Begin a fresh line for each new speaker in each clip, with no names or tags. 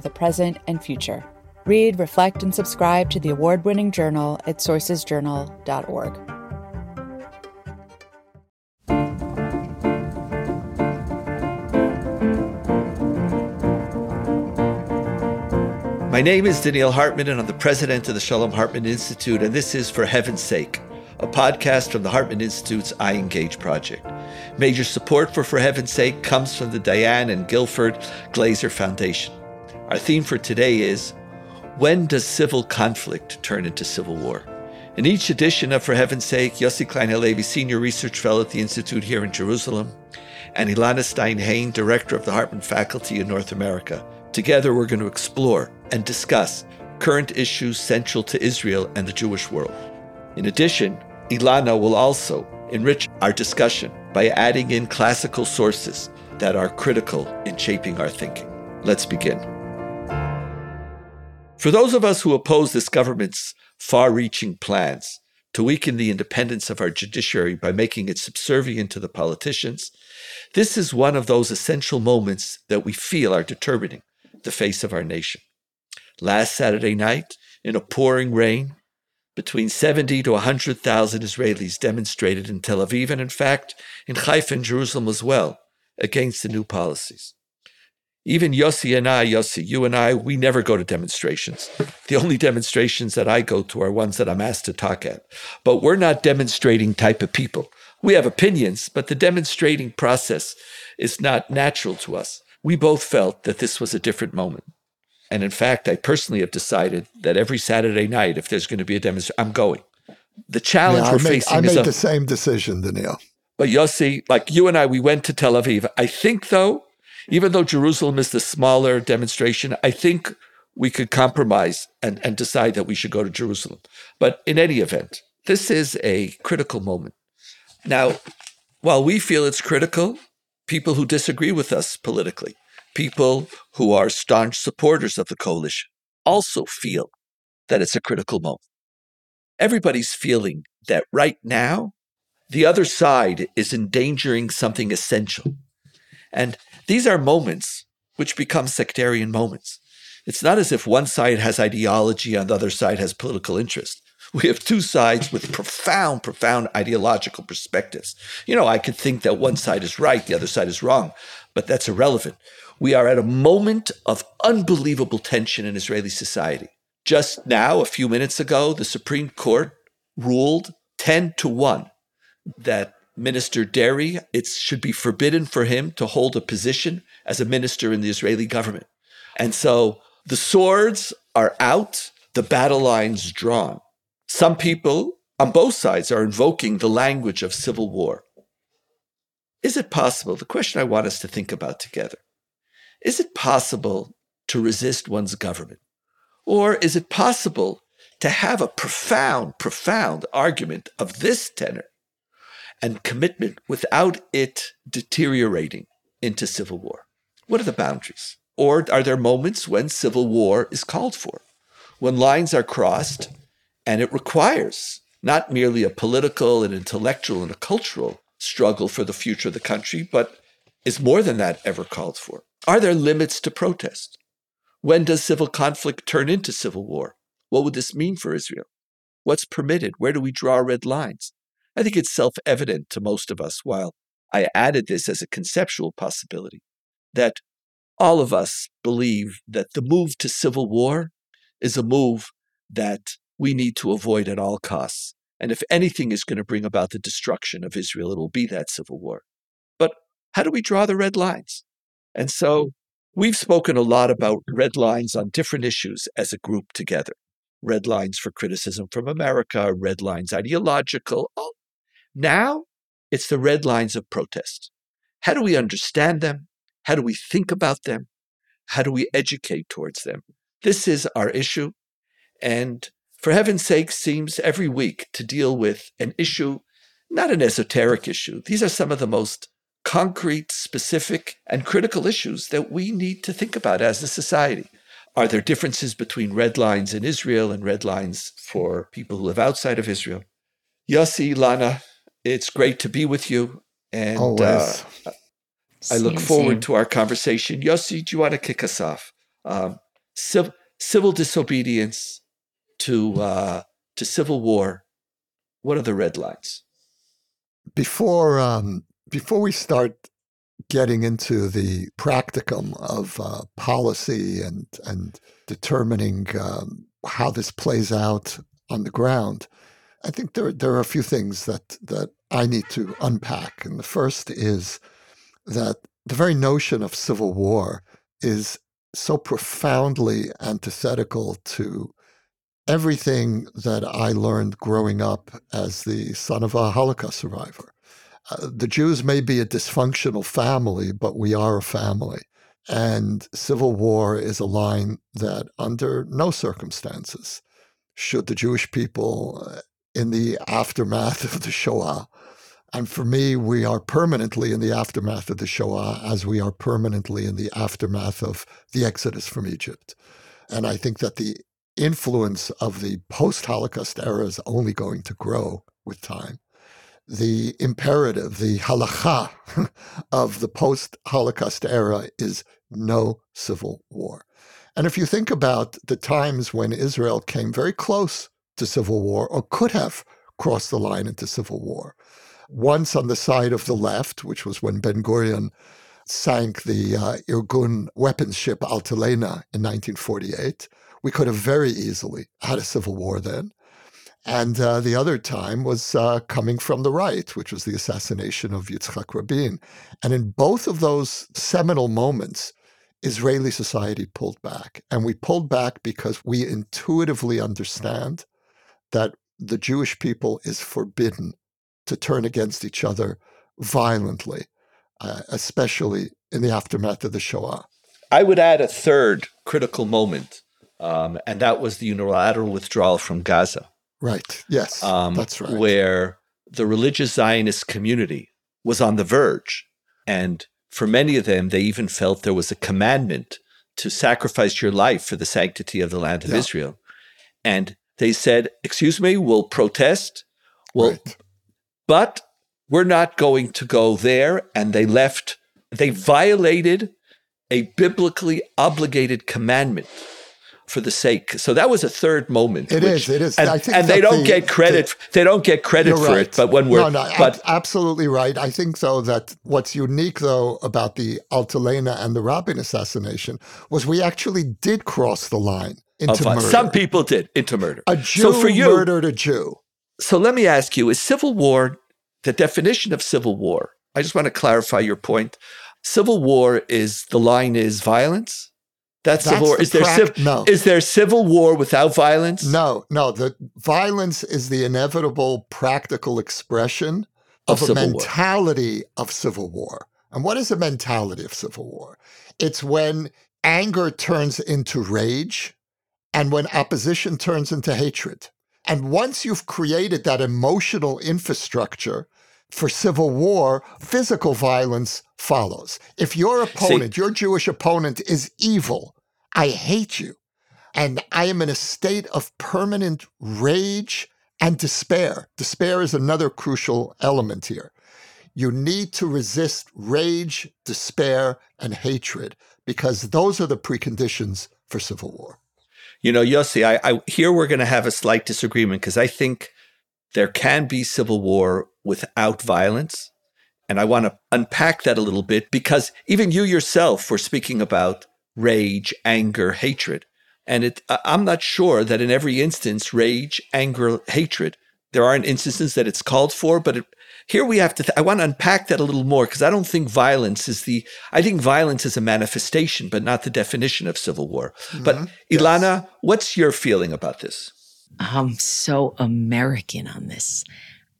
the present and future. Read, reflect, and subscribe to the award winning journal at sourcesjournal.org.
My name is Donniel Hartman, and I'm the president of the Shalom Hartman Institute, and this is For Heaven's Sake, a podcast from the Hartman Institute's iEngage project. Major support for For Heaven's Sake comes from the Diane and Guilford Glazer Foundation. Our theme for today is When does civil conflict turn into civil war? In each edition of For Heaven's Sake, Yossi Klein Halevi, Senior Research Fellow at the Institute here in Jerusalem, and Elana Stein Hain, Director of the Hartman Faculty in North America. Together, we're going to explore and discuss current issues central to Israel and the Jewish world. In addition, Elana will also enrich our discussion by adding in classical sources that are critical in shaping our thinking. Let's begin. For those of us who oppose this government's far reaching plans to weaken the independence of our judiciary by making it subservient to the politicians, this is one of those essential moments that we feel are determining the face of our nation. Last Saturday night, in a pouring rain, between 70 to 100,000 Israelis demonstrated in Tel Aviv and, in fact, in Haifa and Jerusalem as well against the new policies. Even Yossi and I, Yossi, you and I, we never go to demonstrations. The only demonstrations that I go to are ones that I'm asked to talk at. But we're not demonstrating type of people. We have opinions, but the demonstrating process is not natural to us. We both felt that this was a different moment. And in fact, I personally have decided that every Saturday night, if there's going to be a demonstration, I'm going. The challenge
yeah,
we're
made,
facing
I made
is a,
the same decision, Donniel.
But Yossi, like you and I, we went to Tel Aviv. I think, though, even though Jerusalem is the smaller demonstration, I think we could compromise and, and decide that we should go to Jerusalem. But in any event, this is a critical moment. Now, while we feel it's critical, people who disagree with us politically, people who are staunch supporters of the coalition, also feel that it's a critical moment. Everybody's feeling that right now, the other side is endangering something essential. And these are moments which become sectarian moments. It's not as if one side has ideology and the other side has political interest. We have two sides with profound, profound ideological perspectives. You know, I could think that one side is right, the other side is wrong, but that's irrelevant. We are at a moment of unbelievable tension in Israeli society. Just now, a few minutes ago, the Supreme Court ruled 10 to 1 that Minister Deri, it should be forbidden for him to hold a position as a minister in the Israeli government. And so the swords are out, the battle lines drawn. Some people on both sides are invoking the language of civil war. Is it possible? The question I want us to think about together is it possible to resist one's government? Or is it possible to have a profound, profound argument of this tenor and commitment without it deteriorating into civil war? What are the boundaries? Or are there moments when civil war is called for, when lines are crossed and it requires not merely a political and intellectual and a cultural struggle for the future of the country, but is more than that ever called for? Are there limits to protest? When does civil conflict turn into civil war? What would this mean for Israel? What's permitted? Where do we draw red lines? I think it's self evident to most of us, while I added this as a conceptual possibility, that all of us believe that the move to civil war is a move that we need to avoid at all costs. And if anything is going to bring about the destruction of Israel, it will be that civil war. But how do we draw the red lines? And so we've spoken a lot about red lines on different issues as a group together red lines for criticism from America, red lines ideological, now it's the red lines of protest. How do we understand them? How do we think about them? How do we educate towards them? This is our issue. And for heaven's sake, seems every week to deal with an issue, not an esoteric issue. These are some of the most concrete, specific, and critical issues that we need to think about as a society. Are there differences between red lines in Israel and red lines for people who live outside of Israel? Yossi, Lana, it's great to be with you. And uh, I look forward same. to our conversation. Yossi, do you want to kick us off? Um, civ- civil disobedience to uh, to civil war. What are the red lines?
Before um, before we start getting into the practicum of uh, policy and and determining um, how this plays out on the ground, I think there there are a few things that that I need to unpack. And the first is that the very notion of civil war is so profoundly antithetical to everything that I learned growing up as the son of a Holocaust survivor. Uh, the Jews may be a dysfunctional family, but we are a family. And civil war is a line that, under no circumstances, should the Jewish people uh, in the aftermath of the Shoah, and for me, we are permanently in the aftermath of the Shoah as we are permanently in the aftermath of the Exodus from Egypt. And I think that the influence of the post Holocaust era is only going to grow with time the imperative, the halacha of the post Holocaust era is no civil war. And if you think about the times when Israel came very close to civil war or could have crossed the line into civil war, once on the side of the left, which was when Ben Gurion sank the uh, Irgun weapons ship Altalena in 1948, we could have very easily had a civil war then. And uh, the other time was uh, coming from the right, which was the assassination of Yitzhak Rabin. And in both of those seminal moments, Israeli society pulled back. And we pulled back because we intuitively understand that the Jewish people is forbidden to turn against each other violently, uh, especially in the aftermath of the Shoah.
I would add a third critical moment, um, and that was the unilateral withdrawal from Gaza.
Right. Yes. Um, that's right.
Where the religious Zionist community was on the verge. And for many of them, they even felt there was a commandment to sacrifice your life for the sanctity of the land of yeah. Israel. And they said, Excuse me, we'll protest. Well, right. but we're not going to go there. And they left, they violated a biblically obligated commandment for the sake. So that was a third moment.
It which, is. It is.
And, and they don't the, get credit. The, they don't get credit for right. it. But when we're no,
no,
but,
absolutely right. I think though that what's unique though about the Altalena and the Rabin assassination was we actually did cross the line into murder.
Some people did into murder.
A Jew so for you, murdered a Jew.
So let me ask you: Is civil war the definition of civil war? I just want to clarify your point. Civil war is the line is violence that's, That's civil war. Is there civ- no. is there civil war without violence?
No, no. The violence is the inevitable practical expression of, of a mentality war. of civil war. And what is a mentality of civil war? It's when anger turns into rage and when opposition turns into hatred. And once you've created that emotional infrastructure for civil war, physical violence follows. If your opponent, See, your Jewish opponent, is evil, I hate you. And I am in a state of permanent rage and despair. Despair is another crucial element here. You need to resist rage, despair, and hatred because those are the preconditions for civil war.
You know, Yossi, I, I here we're going to have a slight disagreement because I think there can be civil war without violence. And I want to unpack that a little bit because even you yourself were speaking about rage, anger, hatred. And it, I'm not sure that in every instance, rage, anger, hatred, there aren't instances that it's called for, but it, here we have to, th- I want to unpack that a little more because I don't think violence is the, I think violence is a manifestation, but not the definition of civil war. Mm-hmm. But Elana, yes. what's your feeling about this?
I'm so American on this.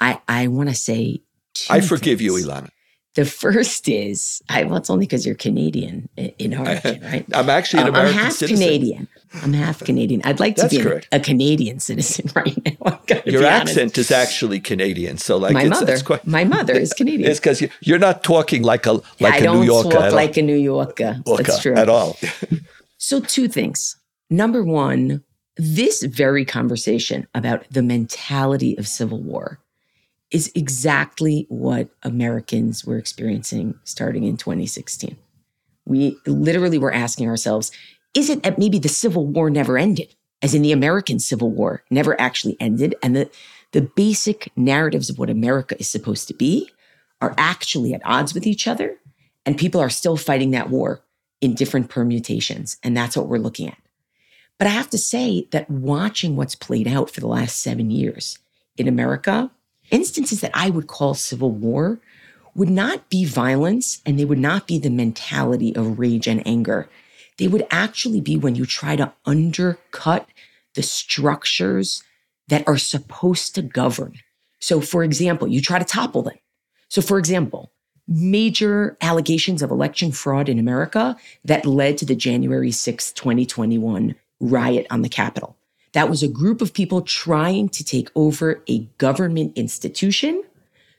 I, I want to say,
I forgive things. you, Elana.
The first is, I, well, it's only because you're Canadian in origin, right?
I'm actually an
Um,
American
I'm half
citizen.
Canadian. I'm half Canadian. I'd like to be an- a Canadian citizen right now.
Your
honest.
accent is actually Canadian, so like
my
it's,
mother.
it's quite.
my mother is Canadian.
It's because you, you're not talking like a like
I
a
don't
New Yorker
talk like a New Yorker.
Yorker
That's true.
at all.
So, two things. Number one, this very conversation about the mentality of civil war is exactly what Americans were experiencing starting in 2016. We literally were asking ourselves, is it that maybe the Civil War never ended, as in the American Civil War never actually ended, and the, the basic narratives of what America is supposed to be are actually at odds with each other, and people are still fighting that war in different permutations. And that's what we're looking at. But I have to say that watching what's played out for the last seven years in America, instances that I would call civil war would not be violence and they would not be the mentality of rage and anger. They would actually be when you try to undercut the structures that are supposed to govern. So, for example, you try to topple them. So, for example, major allegations of election fraud in America that led to the January 6, 2021 riot on the Capitol. That was a group of people trying to take over a government institution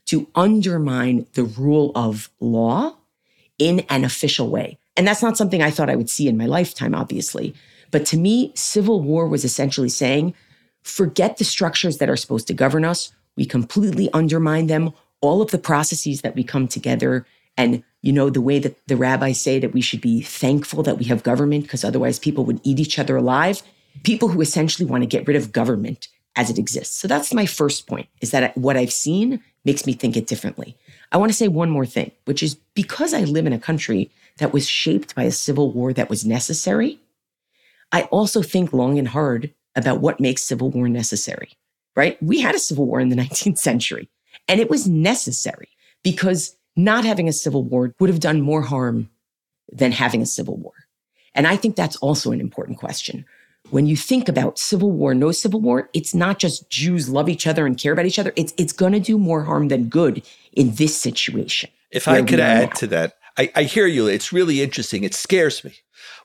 to undermine the rule of law in an official way. And that's not something I thought I would see in my lifetime, obviously. But to me, civil war was essentially saying, forget the structures that are supposed to govern us. We completely undermine them. All of the processes that we come together and you know the way that the rabbis say that we should be thankful that we have government because otherwise people would eat each other alive people who essentially want to get rid of government as it exists so that's my first point is that what i've seen makes me think it differently i want to say one more thing which is because i live in a country that was shaped by a civil war that was necessary i also think long and hard about what makes civil war necessary right we had a civil war in the 19th century and it was necessary because not having a civil war would have done more harm than having a civil war. And I think that's also an important question. When you think about civil war, no civil war, it's not just Jews love each other and care about each other. It's, it's going to do more harm than good in this situation.
If I could add
now.
to that, I, I hear you. It's really interesting. It scares me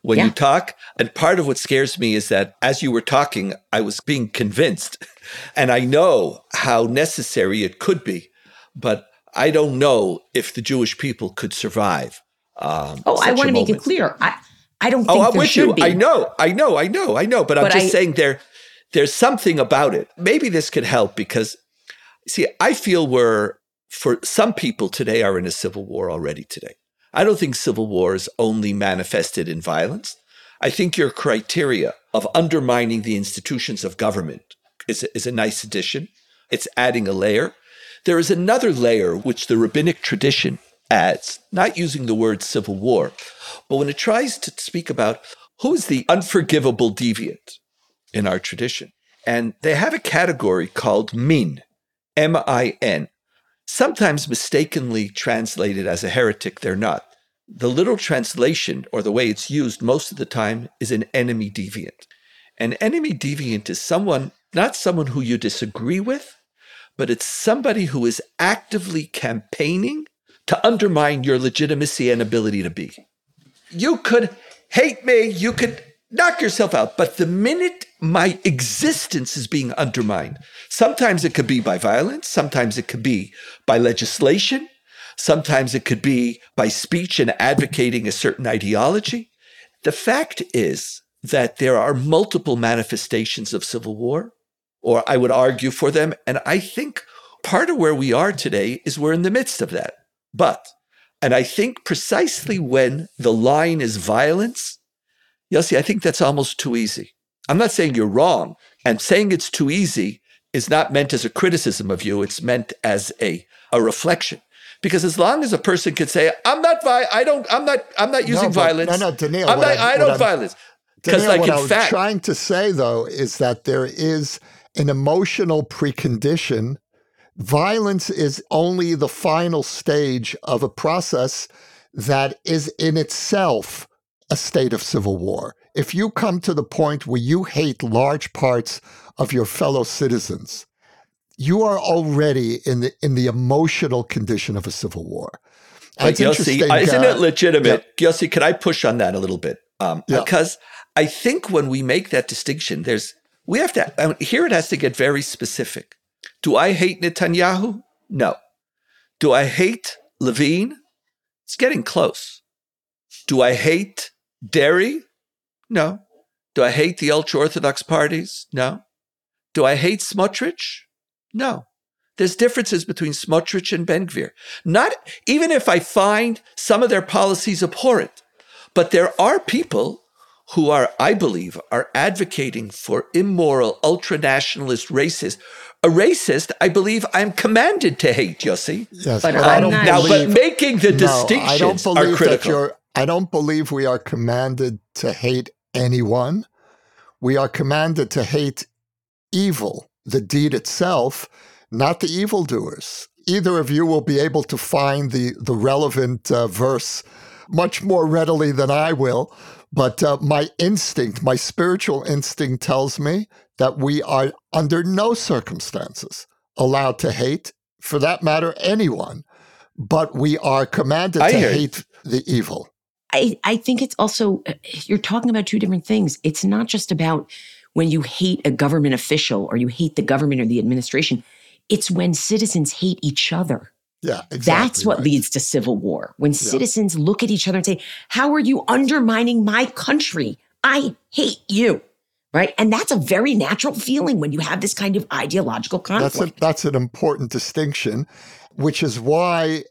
when
Yeah.
you talk. And part of what scares me is that as you were talking, I was being convinced. And I know how necessary it could be, but I don't know if the Jewish people could survive. Um,
Oh, I want to make it clear. I, I don't
Oh,
think
I'm with
should
you.
be.
I know, I know, I know, I know. But, I'm just
I-
saying there, there's something about it. Maybe this could help because, see, I feel we're for some people today are in a civil war already today. I don't think civil war is only manifested in violence. I think your criteria of undermining the institutions of government is, is a nice addition. It's adding a layer. There is another layer which the rabbinic tradition not using the word civil war, but when it tries to speak about who is the unforgivable deviant in our tradition. And they have a category called min, M I N, sometimes mistakenly translated as a heretic, they're not. The literal translation, or the way it's used most of the time, is an enemy deviant. An enemy deviant is someone, not someone who you disagree with, but it's somebody who is actively campaigning to undermine your legitimacy and ability to be. You could hate me, you could knock yourself out, but the minute my existence is being undermined, sometimes it could be by violence, sometimes it could be by legislation, sometimes it could be by speech and advocating a certain ideology. The fact is that there are multiple manifestations of civil war, or I would argue for them. And I think part of where we are today is we're in the midst of that. But, and I think precisely when the line is violence, Yossi, I think that's almost too easy. I'm not saying you're wrong. And saying it's too easy is not meant as a criticism of you, it's meant as a, a reflection. Because as long as a person can say, I'm not vi- I don't I'm not I'm not using
but-
violence.
no, no, Donniel,
I'm not,
I'm-
I don't
I'm-
violence. Because
Donniel,
like
what
in
I was
fact,
trying to say though is that there is an emotional precondition. Violence is only the final stage of a process that is in itself a state of civil war. If you come to the point where you hate large parts of your fellow citizens, you are already in the in the emotional condition of a civil war.
But Yossi, uh, isn't it legitimate? Yeah. Yossi, could I push on that a little bit? Um, yeah. Because I think when we make that distinction, there's we have to mean, here. It has to get very specific. Do I hate Netanyahu? No. Do I hate Levin? It's getting close. Do I hate Deri? No. Do I hate the ultra orthodox parties? No. Do I hate Smotrich? No. There's differences between Smotrich and Ben Gvir. Not even if I find some of their policies abhorrent, but there are people who are, I believe, are advocating for immoral, ultra nationalist, racist. A racist, I believe, I'm commanded to hate. Yossi.
Yes,
but
I don't
now,
believe,
but making the no, distinctions I don't believe are critical.
That you're, I don't believe we are commanded to hate anyone. We are commanded to hate evil, the deed itself, not the evildoers. Either of you will be able to find the, the relevant uh, verse much more readily than I will. But uh, my instinct, my spiritual instinct tells me that we are under no circumstances allowed to hate, for that matter, anyone. But we are commanded I to hate the evil.
I, I think it's also, uh, you're talking about two different things. It's not just about when you hate a government official or you hate the government or the administration. It's when citizens hate each other.
Yeah, exactly
That's what
right.
leads to civil war. When yeah. citizens look at each other and say, How are you undermining my country? I hate you. Right. And that's a very natural feeling when you have this kind of ideological conflict.
That's, a, that's an important distinction, which is why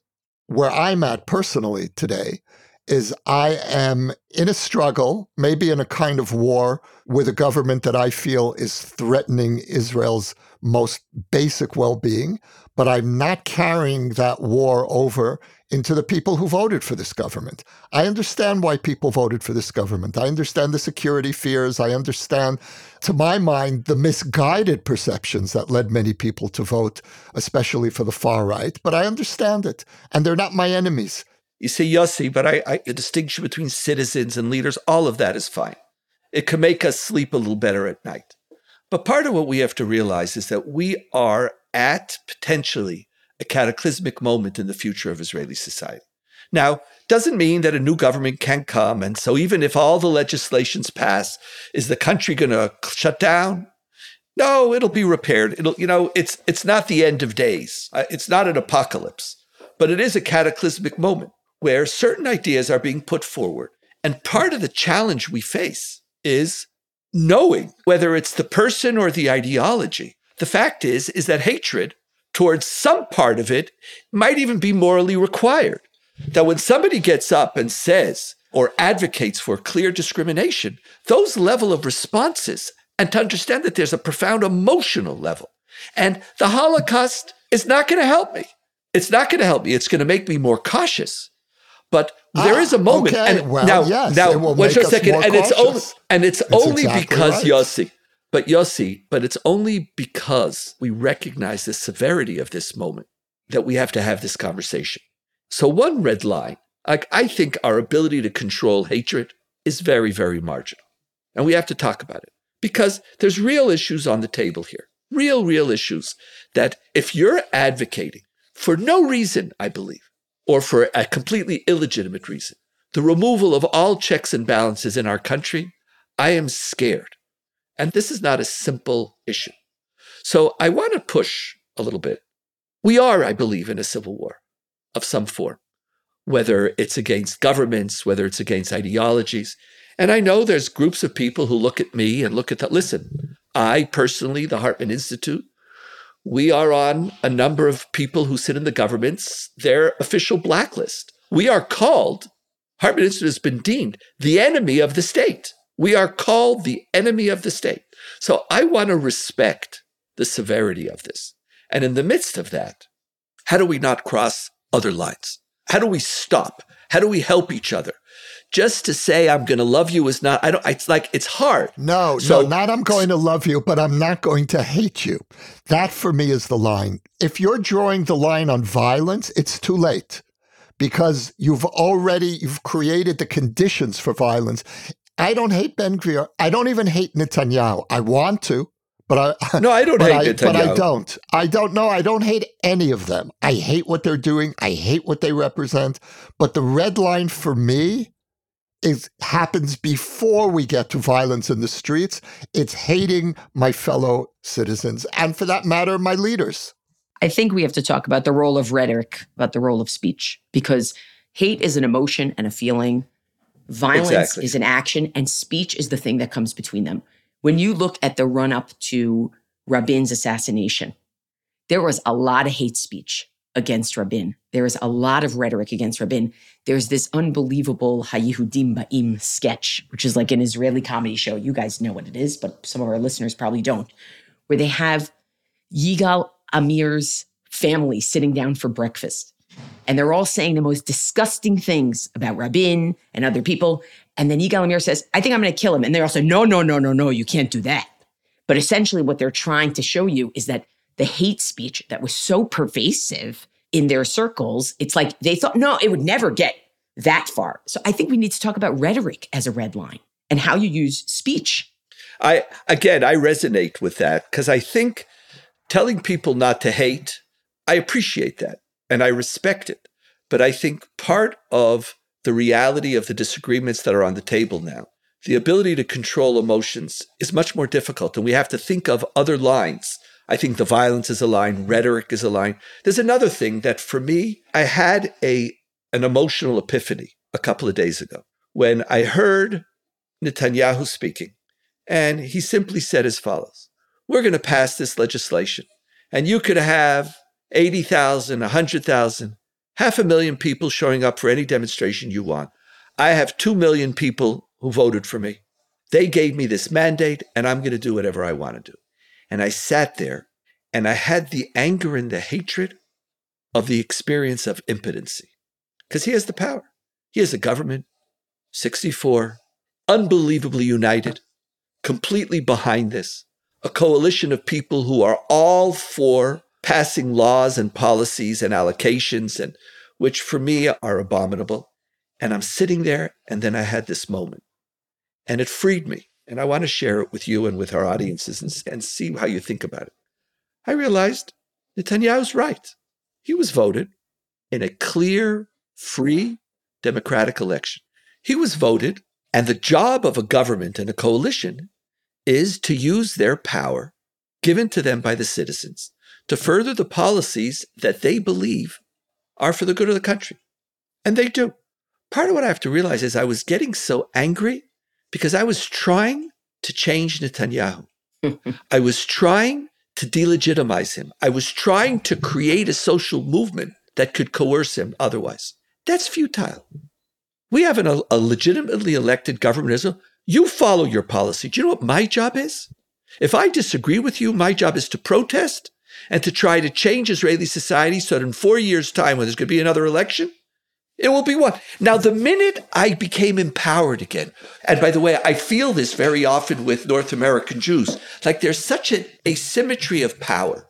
where I'm at personally today is I am in a struggle, maybe in a kind of war with a government that I feel is threatening Israel's most basic well being, but I'm not carrying that war over into the people who voted for this government. I understand why people voted for this government. I understand the security fears. I understand, to my mind, the misguided perceptions that led many people to vote, especially for the far right. But I understand it. And they're not my enemies.
You see, Yossi, but I, I, the distinction between citizens and leaders, all of that is fine. It can make us sleep a little better at night. But part of what we have to realize is that we are at potentially a cataclysmic moment in the future of Israeli society. Now, doesn't mean that a new government can come. And so even if all the legislations pass, is the country going to shut down? No, it'll be repaired. It'll, you know, it's it's not the end of days. It's not an apocalypse, but it is a cataclysmic moment where certain ideas are being put forward. And part of the challenge we face is knowing whether it's the person or the ideology. The fact is, is that hatred towards some part of it might even be morally required. That when somebody gets up and says or advocates for clear discrimination, those level of responses, and to understand that there's a profound emotional level. And the Holocaust is not going to help me. It's not going to help me. It's going to make me more cautious. But there ah, is a moment.
Okay.
And
well,
now,
yes,
now,
wait
a second, and
cautious.
it's only and it's
That's
only
exactly
because
right.
Yossi, but Yossi, but it's only because we recognize the severity of this moment that we have to have this conversation. So one red line, like I think our ability to control hatred is very, very marginal, and we have to talk about it because there's real issues on the table here, real, real issues that if you're advocating for no reason, I believe or for a completely illegitimate reason, the removal of all checks and balances in our country, I am scared. And this is not a simple issue. So I want to push a little bit. We are, I believe, in a civil war of some form, whether it's against governments, whether it's against ideologies. And I know there's groups of people who look at me and look at that. Listen, I personally, the Hartman Institute, we are on a number of people who sit in the government's their official blacklist. We are called, Hartman Institute has been deemed the enemy of the state. We are called the enemy of the state. So I want to respect the severity of this. And in the midst of that, how do we not cross other lines? How do we stop? How do we help each other? just to say I'm going to love you is not. I don't. It's like it's hard.
No, so, no, not I'm going to love you, but I'm not going to hate you. That for me is the line. If you're drawing the line on violence, it's too late because you've already you've created the conditions for violence. I don't hate Ben Gvir. I don't even hate Netanyahu. I want to, But I
no, I don't hate
I, But I don't. I don't know. I don't hate any of them. I hate what they're doing. I hate what they represent. But the red line for me is happens before we get to violence in the streets. It's hating my fellow citizens, and for that matter, my leaders.
I think we have to talk about the role of rhetoric, about the role of speech, because hate is an emotion and a feeling. Violence
Exactly.
is an action, and speech is the thing that comes between them. When you look at the run up to Rabin's assassination, there was a lot of hate speech against Rabin. There is a lot of rhetoric against Rabin. There's this unbelievable Hayehudim Ba'im sketch, which is like an Israeli comedy show. You guys know what it is, but some of our listeners probably don't, where they have Yigal Amir's family sitting down for breakfast. And they're all saying the most disgusting things about Rabin and other people. And then Yigal Amir says, I think I'm going to kill him. And they're all saying, no, no, no, no, no, you can't do that. But essentially, what they're trying to show you is that the hate speech that was so pervasive in their circles, it's like they thought, no, it would never get that far. So I think we need to talk about rhetoric as a red line and how you use speech.
I again, I resonate with that because I think telling people not to hate, I appreciate that and I respect it. But I think part of the reality of the disagreements that are on the table now, the ability to control emotions is much more difficult. And we have to think of other lines. I think the violence is a line, rhetoric is a line. There's another thing that for me, I had a an emotional epiphany a couple of days ago when I heard Netanyahu speaking. And he simply said as follows We're going to pass this legislation, and you could have 80,000, 100,000, half a million people showing up for any demonstration you want. I have 2 million people who voted for me. They gave me this mandate, and I'm going to do whatever I want to do. And I sat there and I had the anger and the hatred of the experience of impotency because he has the power. He has a government, 64, unbelievably united, completely behind this, a coalition of people who are all for passing laws and policies and allocations, and which for me are abominable. And I'm sitting there, and then I had this moment, and it freed me. And I want to share it with you and with our audiences and, and see how you think about it. I realized Netanyahu's right. He was voted in a clear, free, democratic election. He was voted, and the job of a government and a coalition is to use their power given to them by the citizens to further the policies that they believe are for the good of the country. And they do. Part of what I have to realize is I was getting so angry because I was trying to change Netanyahu. I was trying to delegitimize him. I was trying to create a social movement that could coerce him otherwise. That's futile. We have an, a legitimately elected government. Israel. You follow your policy. Do you know what my job is? If I disagree with you, my job is to protest and to try to change Israeli society so that in four years' time, when there's going to be another election, it will be one. Now, the minute I became empowered again, and by the way, I feel this very often with North American Jews, like there's such an asymmetry of power.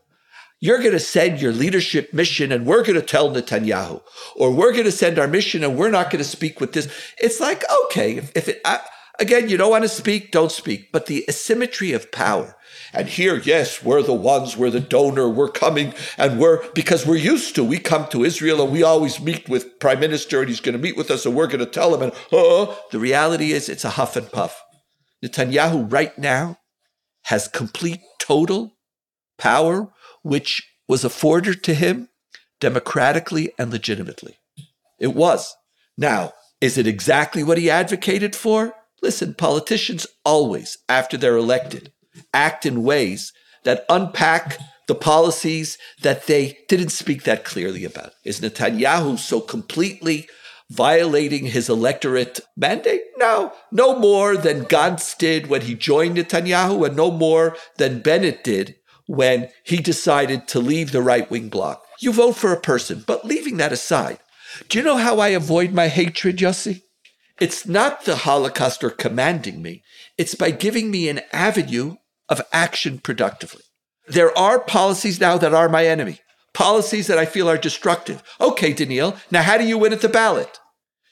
You're going to send your leadership mission and we're going to tell Netanyahu, or we're going to send our mission and we're not going to speak with this. It's like, okay, if, if it, I, again, you don't want to speak, don't speak. But the asymmetry of power. And here, yes, we're the ones, we're the donor, we're coming, and we're, because we're used to, we come to Israel and we always meet with prime minister and he's going to meet with us and we're going to tell him. And oh, the reality is it's a huff and puff. Netanyahu right now has complete, total power, which was afforded to him democratically and legitimately. It was. Now, is it exactly what he advocated for? Listen, politicians always, after they're elected, act in ways that unpack the policies that they didn't speak that clearly about. Is Netanyahu so completely violating his electorate mandate? No, no more than Gantz did when he joined Netanyahu, and no more than Bennett did when he decided to leave the right wing bloc. You vote for a person, but leaving that aside, do you know how I avoid my hatred, Yossi? It's not the Holocaust or commanding me, it's by giving me an avenue of action productively. There are policies now that are my enemy, policies that I feel are destructive. Okay, Donniel, now how do you win at the ballot?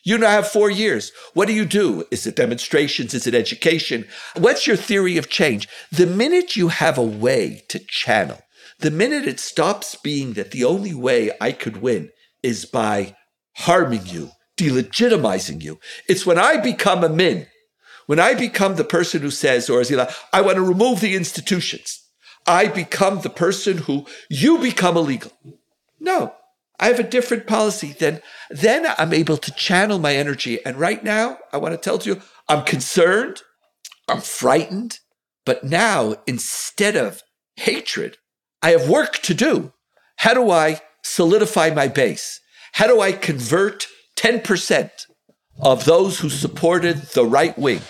You now have four years. What do you do? Is it demonstrations? Is it education? What's your theory of change? The minute you have a way to channel, the minute it stops being that the only way I could win is by harming you, delegitimizing you, it's when I become a min, when I become the person who says, or Azila, I want to remove the institutions. I become the person who you become illegal. No, I have a different policy. Then, then I'm able to channel my energy. And right now, I want to tell you, I'm concerned, I'm frightened, but now instead of hatred, I have work to do. How do I solidify my base? How do I convert 10% of those who supported the right wing,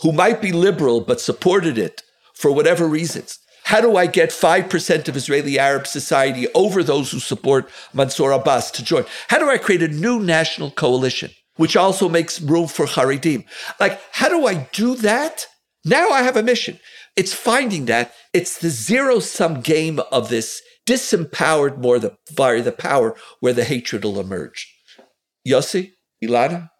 who might be liberal but supported it for whatever reasons? How do I get 5% of Israeli Arab society over those who support Mansour Abbas to join? How do I create a new national coalition, which also makes room for Haredim? Like, how do I do that? Now I have a mission. It's finding that it's the zero sum game of this disempowered more the via the power where the hatred will emerge. Yossi, Elana?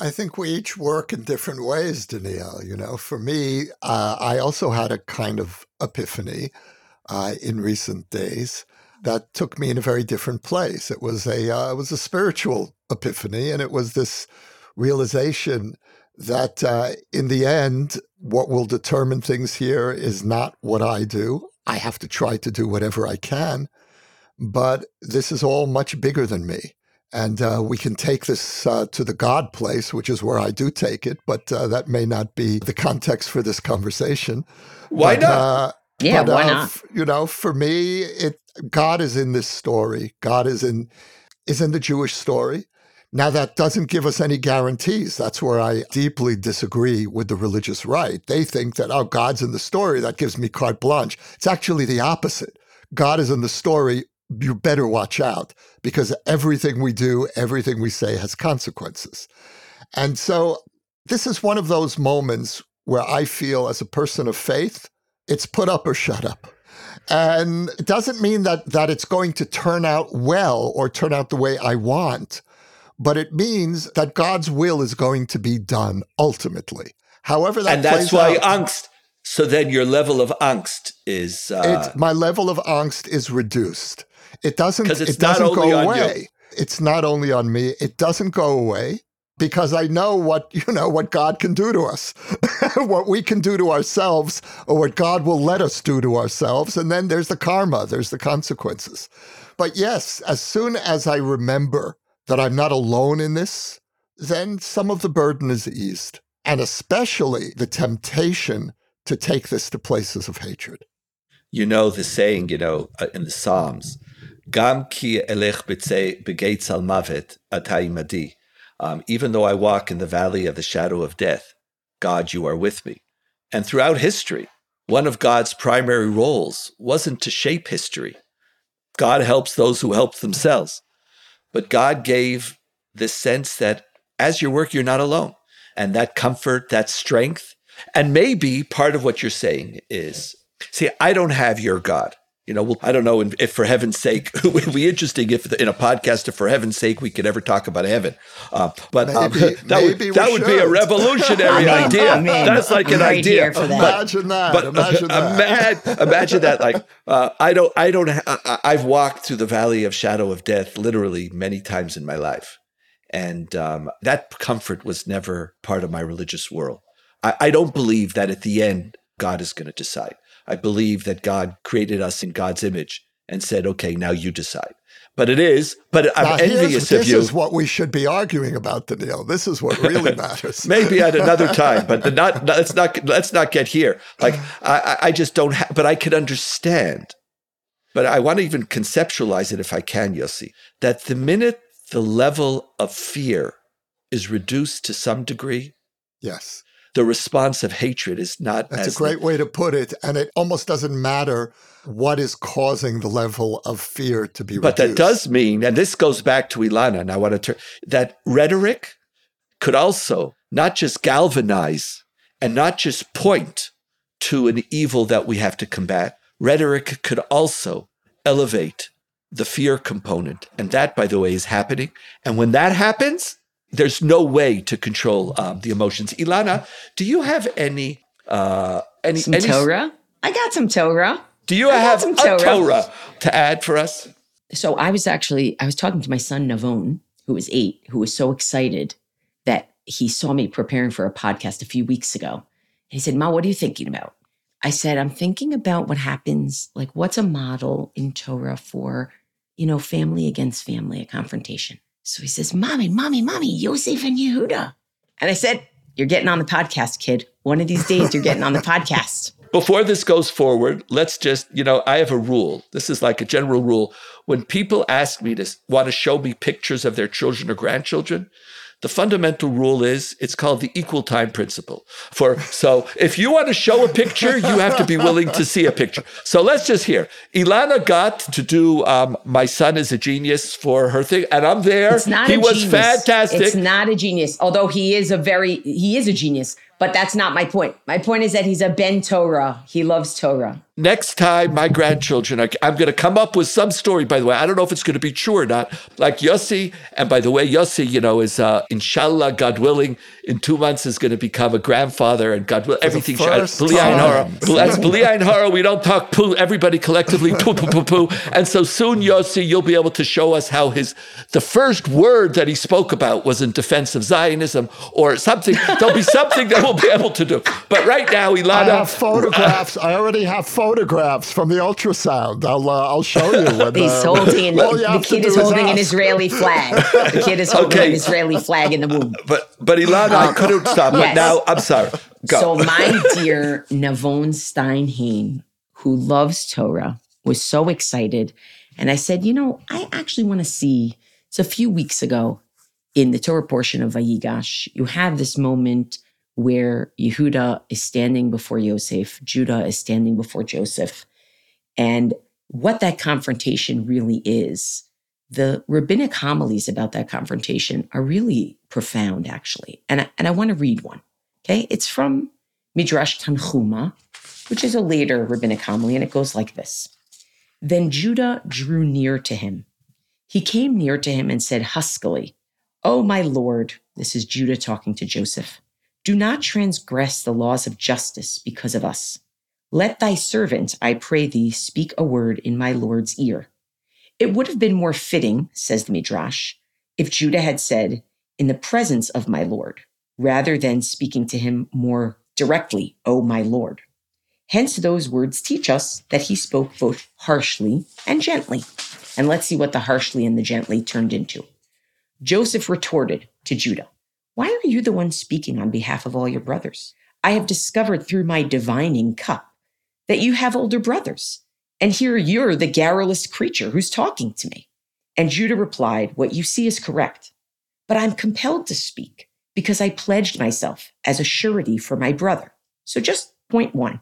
I think we each work in different ways, Donniel. You know, for me, uh, I also had a kind of epiphany uh, in recent days that took me in a very different place. It was a uh, it was a spiritual epiphany, and it was this realization that uh, in the end, what will determine things here is not what I do. I have to try to do whatever I can, but this is all much bigger than me. And uh, we can take this uh, to the God place, which is where I do take it, but uh, that may not be the context for this conversation.
Why
but,
not?
uh,
Yeah,
but,
why
uh,
not?
f- You know, for me, it God is in this story. God is in is in the Jewish story. Now that doesn't give us any guarantees. That's where I deeply disagree with the religious right. They think that oh, God's in the story. That gives me carte blanche. It's actually the opposite. God is in the story. You better watch out because everything we do, everything we say has consequences. And so this is one of those moments where I feel, as a person of faith, it's put up or shut up. And it doesn't mean that that it's going to turn out well or turn out the way I want, but it means that God's will is going to be done ultimately. However, that
and that's why
out,
angst. So then your level of angst is uh,
my level of angst is reduced. It doesn't. it doesn't go away. It's not only on me. It doesn't go away because I know what you know what God can do to us, what we can do to ourselves, or what God will let us do to ourselves, and then there's the karma. There's the consequences. But yes, as soon as I remember that I'm not alone in this, then some of the burden is eased, and especially the temptation to take this to places of hatred.
you know the saying, you know, uh, in the Psalms, Gam ki elech b'gates al mavet atai madi. Um, even though I walk in the valley of the shadow of death, God, you are with me. And throughout history, one of God's primary roles wasn't to shape history. God helps those who help themselves. But God gave this sense that as you work, you're not alone. And that comfort, that strength. And maybe part of what you're saying is see, I don't have your God. You know, well, I don't know if, for heaven's sake, it would be interesting if in a podcast, if for heaven's sake, we could ever talk about heaven. Uh, but um,
Maybe-
that would
maybe we
that would be a revolutionary
I mean,
idea.
I mean,
That's like an
right
idea.
for that.
Imagine that.
But
imagine that.
imagine, imagine that. Like uh, I don't, I don't. Ha- I, I've walked through the valley of shadow of death literally many times in my life, and um, that comfort was never part of my religious world. I, I don't believe that at the end God is going to decide. I believe that God created us in God's image and said, "Okay, now you decide." But it is. But I'm
here's-
envious of you.
this is what we should be arguing about, Donniel. This is what really matters.
Maybe at another time, but not, not- let's not let's not get here. Like I, I- I just don't. have but I can understand. But I want to even conceptualize it, if I can, Yossi, that the minute the level of fear is reduced to some degree,
Yes,
the response of hatred is not
that's
as
a great way to put it. And it almost doesn't matter what is causing the level of fear to be
But that does mean, and this goes back to Elana, and I want to turn that rhetoric could also not just galvanize and not just point to an evil that we have to combat. Rhetoric could also elevate the fear component. And that, by the way, is happening. And when that happens, there's no way to control um, the emotions. Elana, do you have any uh, any
some
any,
Torah? I got some Torah.
Do you
I
have
some
a
Torah.
Torah to add for us?
So I was actually I was talking to my son Navon, who was eight, who was so excited that he saw me preparing for a podcast a few weeks ago. And he said, "Ma, what are you thinking about?" I said, "I'm thinking about what happens. Like, what's a model in Torah for, you know, family against family, a confrontation?" So he says, "Mommy, mommy, mommy, Yosef and Yehuda." And I said, "You're getting on the podcast, kid. One of these days, you're getting on the podcast."
Before this goes forward, let's just, you know, I have a rule. This is like a general rule. When people ask me to want to show me pictures of their children or grandchildren, the fundamental rule is it's called the equal time principle. For so if you want to show a picture, you have to be willing to see a picture. So let's just hear. Elana got to do um, my son is a genius for her thing, and I'm there.
It's not
he
a
was
genius.
fantastic.
It's not a genius, although he is a very he is a genius. But that's not my point. My point is that he's a Ben Torah. He loves Torah.
Next time my grandchildren, I, I'm going to come up with some story, by the way. I don't know if it's going to be true or not. Like Yossi, and by the way, Yossi, you know, is uh, inshallah, God willing, in two months is going to become a grandfather and God will, everything.
first
B'li ayin hara.
time.
That's B'li ayin hara. We don't talk poo, everybody collectively poo, poo, poo, poo. And so soon, Yossi, you'll be able to show us how his, the first word that he spoke about was in defense of Zionism or something. There'll be something that we'll be able to do. But right now, Elana.
I have photographs. I already have photographs from the ultrasound. I'll uh, I'll show you. When,
He's
uh,
holding
all you
the kid is holding an. Israeli flag. The kid is holding
Okay.
an Israeli flag in the womb.
But but Elana, I couldn't stop. But now I'm sorry. Go.
So my dear Navon Steinhain, who loves Torah, was so excited. And I said, you know, I actually want to see. It's a few weeks ago in the Torah portion of Vayigash, you have this moment where Yehuda is standing before Yosef, Judah is standing before Joseph. And what that confrontation really is, the rabbinic homilies about that confrontation are really profound, actually. And I, and I want to read one. Okay, it's from Midrash Tanchuma, which is a later rabbinic homily, and it goes like this Then Judah drew near to him. He came near to him and said huskily, O my Lord, this is Judah talking to Joseph, do not transgress the laws of justice because of us. Let thy servant, I pray thee, speak a word in my Lord's ear. It would have been more fitting, says the Midrash, if Judah had said, In the presence of my Lord, rather than speaking to him more directly, O my Lord. Hence, those words teach us that he spoke both harshly and gently. And let's see what the harshly and the gently turned into. Joseph retorted to Judah, Why are you the one speaking on behalf of all your brothers? I have discovered through my divining cup that you have older brothers, and here you're the garrulous creature who's talking to me. And Judah replied, What you see is correct, but I'm compelled to speak because I pledged myself as a surety for my brother. So, just point one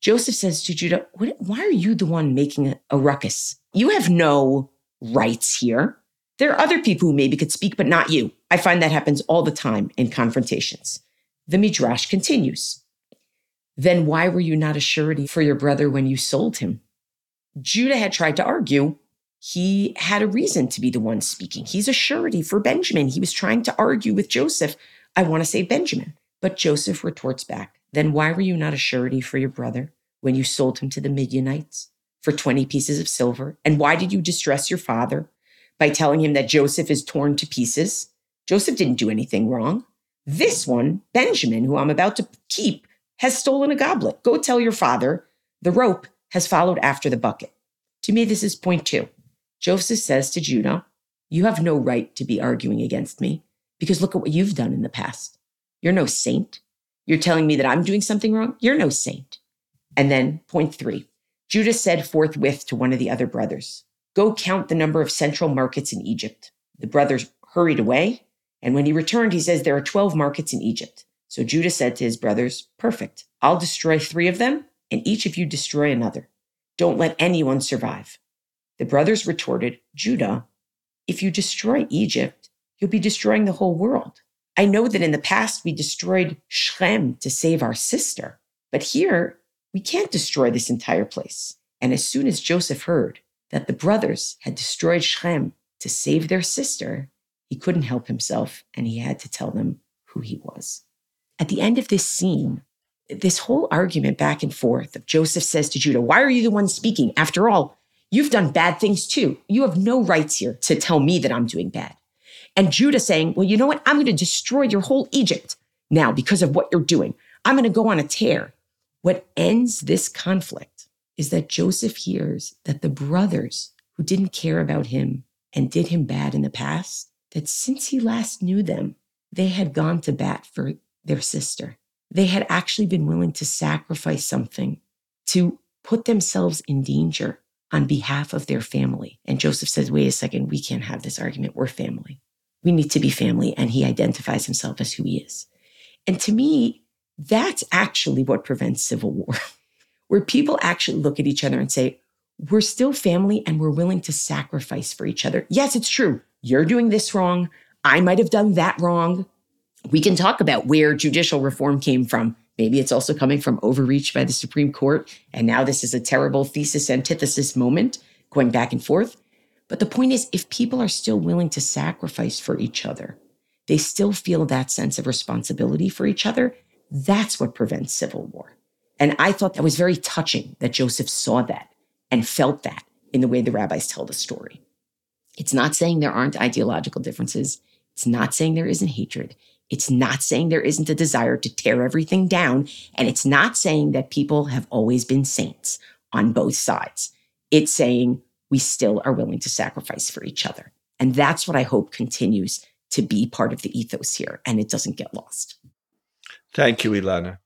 Joseph says to Judah, "What- Why are you the one making a ruckus? You have no rights here. There are other people who maybe could speak, but not you. I find that happens all the time in confrontations. The Midrash continues. Then why were you not a surety for your brother when you sold him? Judah had tried to argue he had a reason to be the one speaking. He's a surety for Benjamin. He was trying to argue with Joseph, I want to say Benjamin. But Joseph retorts back, Then why were you not a surety for your brother when you sold him to the Midianites for 20 pieces of silver? And why did you distress your father by telling him that Joseph is torn to pieces? Joseph didn't do anything wrong. This one, Benjamin, who I'm about to keep, has stolen a goblet. Go tell your father the rope has followed after the bucket. To me, this is point two. Joseph says to Judah, You have no right to be arguing against me because look at what you've done in the past. You're no saint. You're telling me that I'm doing something wrong? You're no saint. And then point three Judah said forthwith to one of the other brothers, Go count the number of central markets in Egypt. The brothers hurried away. And when he returned, he says, There are 12 markets in Egypt. So Judah said to his brothers, Perfect. I'll destroy three of them, and each of you destroy another. Don't let anyone survive. The brothers retorted, Judah, if you destroy Egypt, you'll be destroying the whole world. I know that in the past we destroyed Shechem to save our sister, but here we can't destroy this entire place. And as soon as Joseph heard that the brothers had destroyed Shechem to save their sister, He couldn't help himself and he had to tell them who he was. At the end of this scene, this whole argument back and forth of Joseph says to Judah, Why are you the one speaking? After all, you've done bad things too. You have no rights here to tell me that I'm doing bad. And Judah saying, Well, you know what? I'm going to destroy your whole Egypt now because of what you're doing. I'm going to go on a tear. What ends this conflict is that Joseph hears that the brothers who didn't care about him and did him bad in the past, that since he last knew them, they had gone to bat for their sister. They had actually been willing to sacrifice something to put themselves in danger on behalf of their family. And Joseph says, wait a second, we can't have this argument. We're family. We need to be family. And he identifies himself as who he is. And to me, that's actually what prevents civil war, where people actually look at each other and say, we're still family and we're willing to sacrifice for each other. Yes, it's true. You're doing this wrong. I might have done that wrong. We can talk about where judicial reform came from. Maybe it's also coming from overreach by the Supreme Court. And now this is a terrible thesis antithesis moment going back and forth. But the point is, if people are still willing to sacrifice for each other, they still feel that sense of responsibility for each other. That's what prevents civil war. And I thought that was very touching that Joseph saw that and felt that in the way the rabbis tell the story. It's not saying there aren't ideological differences. It's not saying there isn't hatred. It's not saying there isn't a desire to tear everything down. And it's not saying that people have always been saints on both sides. It's saying we still are willing to sacrifice for each other. And that's what I hope continues to be part of the ethos here and it doesn't get lost.
Thank you, Elana.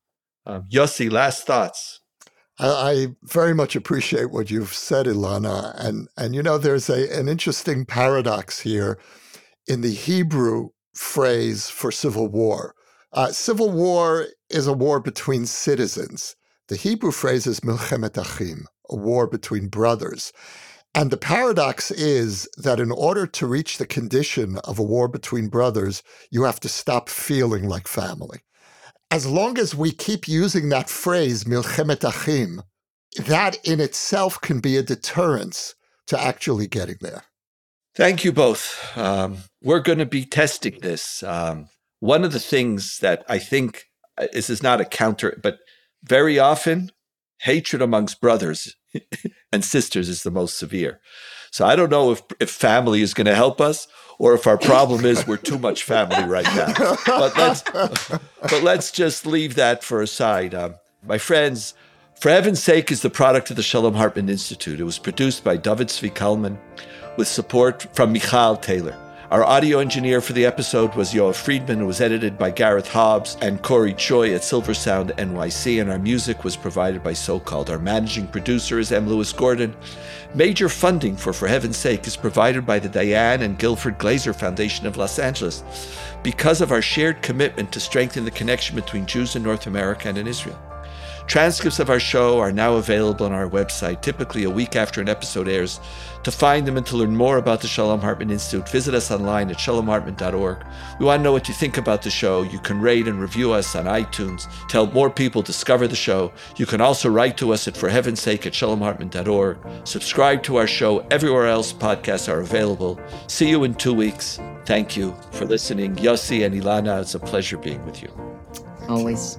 Um, Yossi, last thoughts.
I, I very much appreciate what you've said, Elana. And, and you know, there's a, an interesting paradox here in the Hebrew phrase for civil war. Uh, civil war is a war between citizens. The Hebrew phrase is milchemet achim, a war between brothers. And the paradox is that in order to reach the condition of a war between brothers, you have to stop feeling like family. As long as we keep using that phrase, milchemet achim, that in itself can be a deterrence to actually getting there.
Thank you both. Um, we're going to be testing this. Um, one of the things that I think uh, this is not a counter, but very often hatred amongst brothers and sisters is the most severe. So I don't know if, if family is going to help us or if our problem is we're too much family right now. But let's, but let's just leave that for aside. Um, my friends, For Heaven's Sake is the product of the Shalom Hartman Institute. It was produced by David Zvi Kalman with support from Michal Taylor. Our audio engineer for the episode was Yoav Friedman. It was edited by Gareth Hobbs and Corey Choi at Silver Sound NYC, and our music was provided by So Called. Our managing producer is M. Lewis Gordon. Major funding for For Heaven's Sake is provided by the Diane and Guilford Glazer Foundation of Los Angeles because of our shared commitment to strengthen the connection between Jews in North America and in Israel. Transcripts of our show are now available on our website, typically a week after an episode airs. To find them and to learn more about the Shalom Hartman Institute, visit us online at shalomhartman.org. We want to know what you think about the show. You can rate and review us on iTunes to help more people discover the show. You can also write to us at For Heaven's Sake at shalomhartman.org. Subscribe to our show everywhere else podcasts are available. See you in two weeks. Thank you for listening. Yossi and Elana, it's a pleasure being with you.
Always.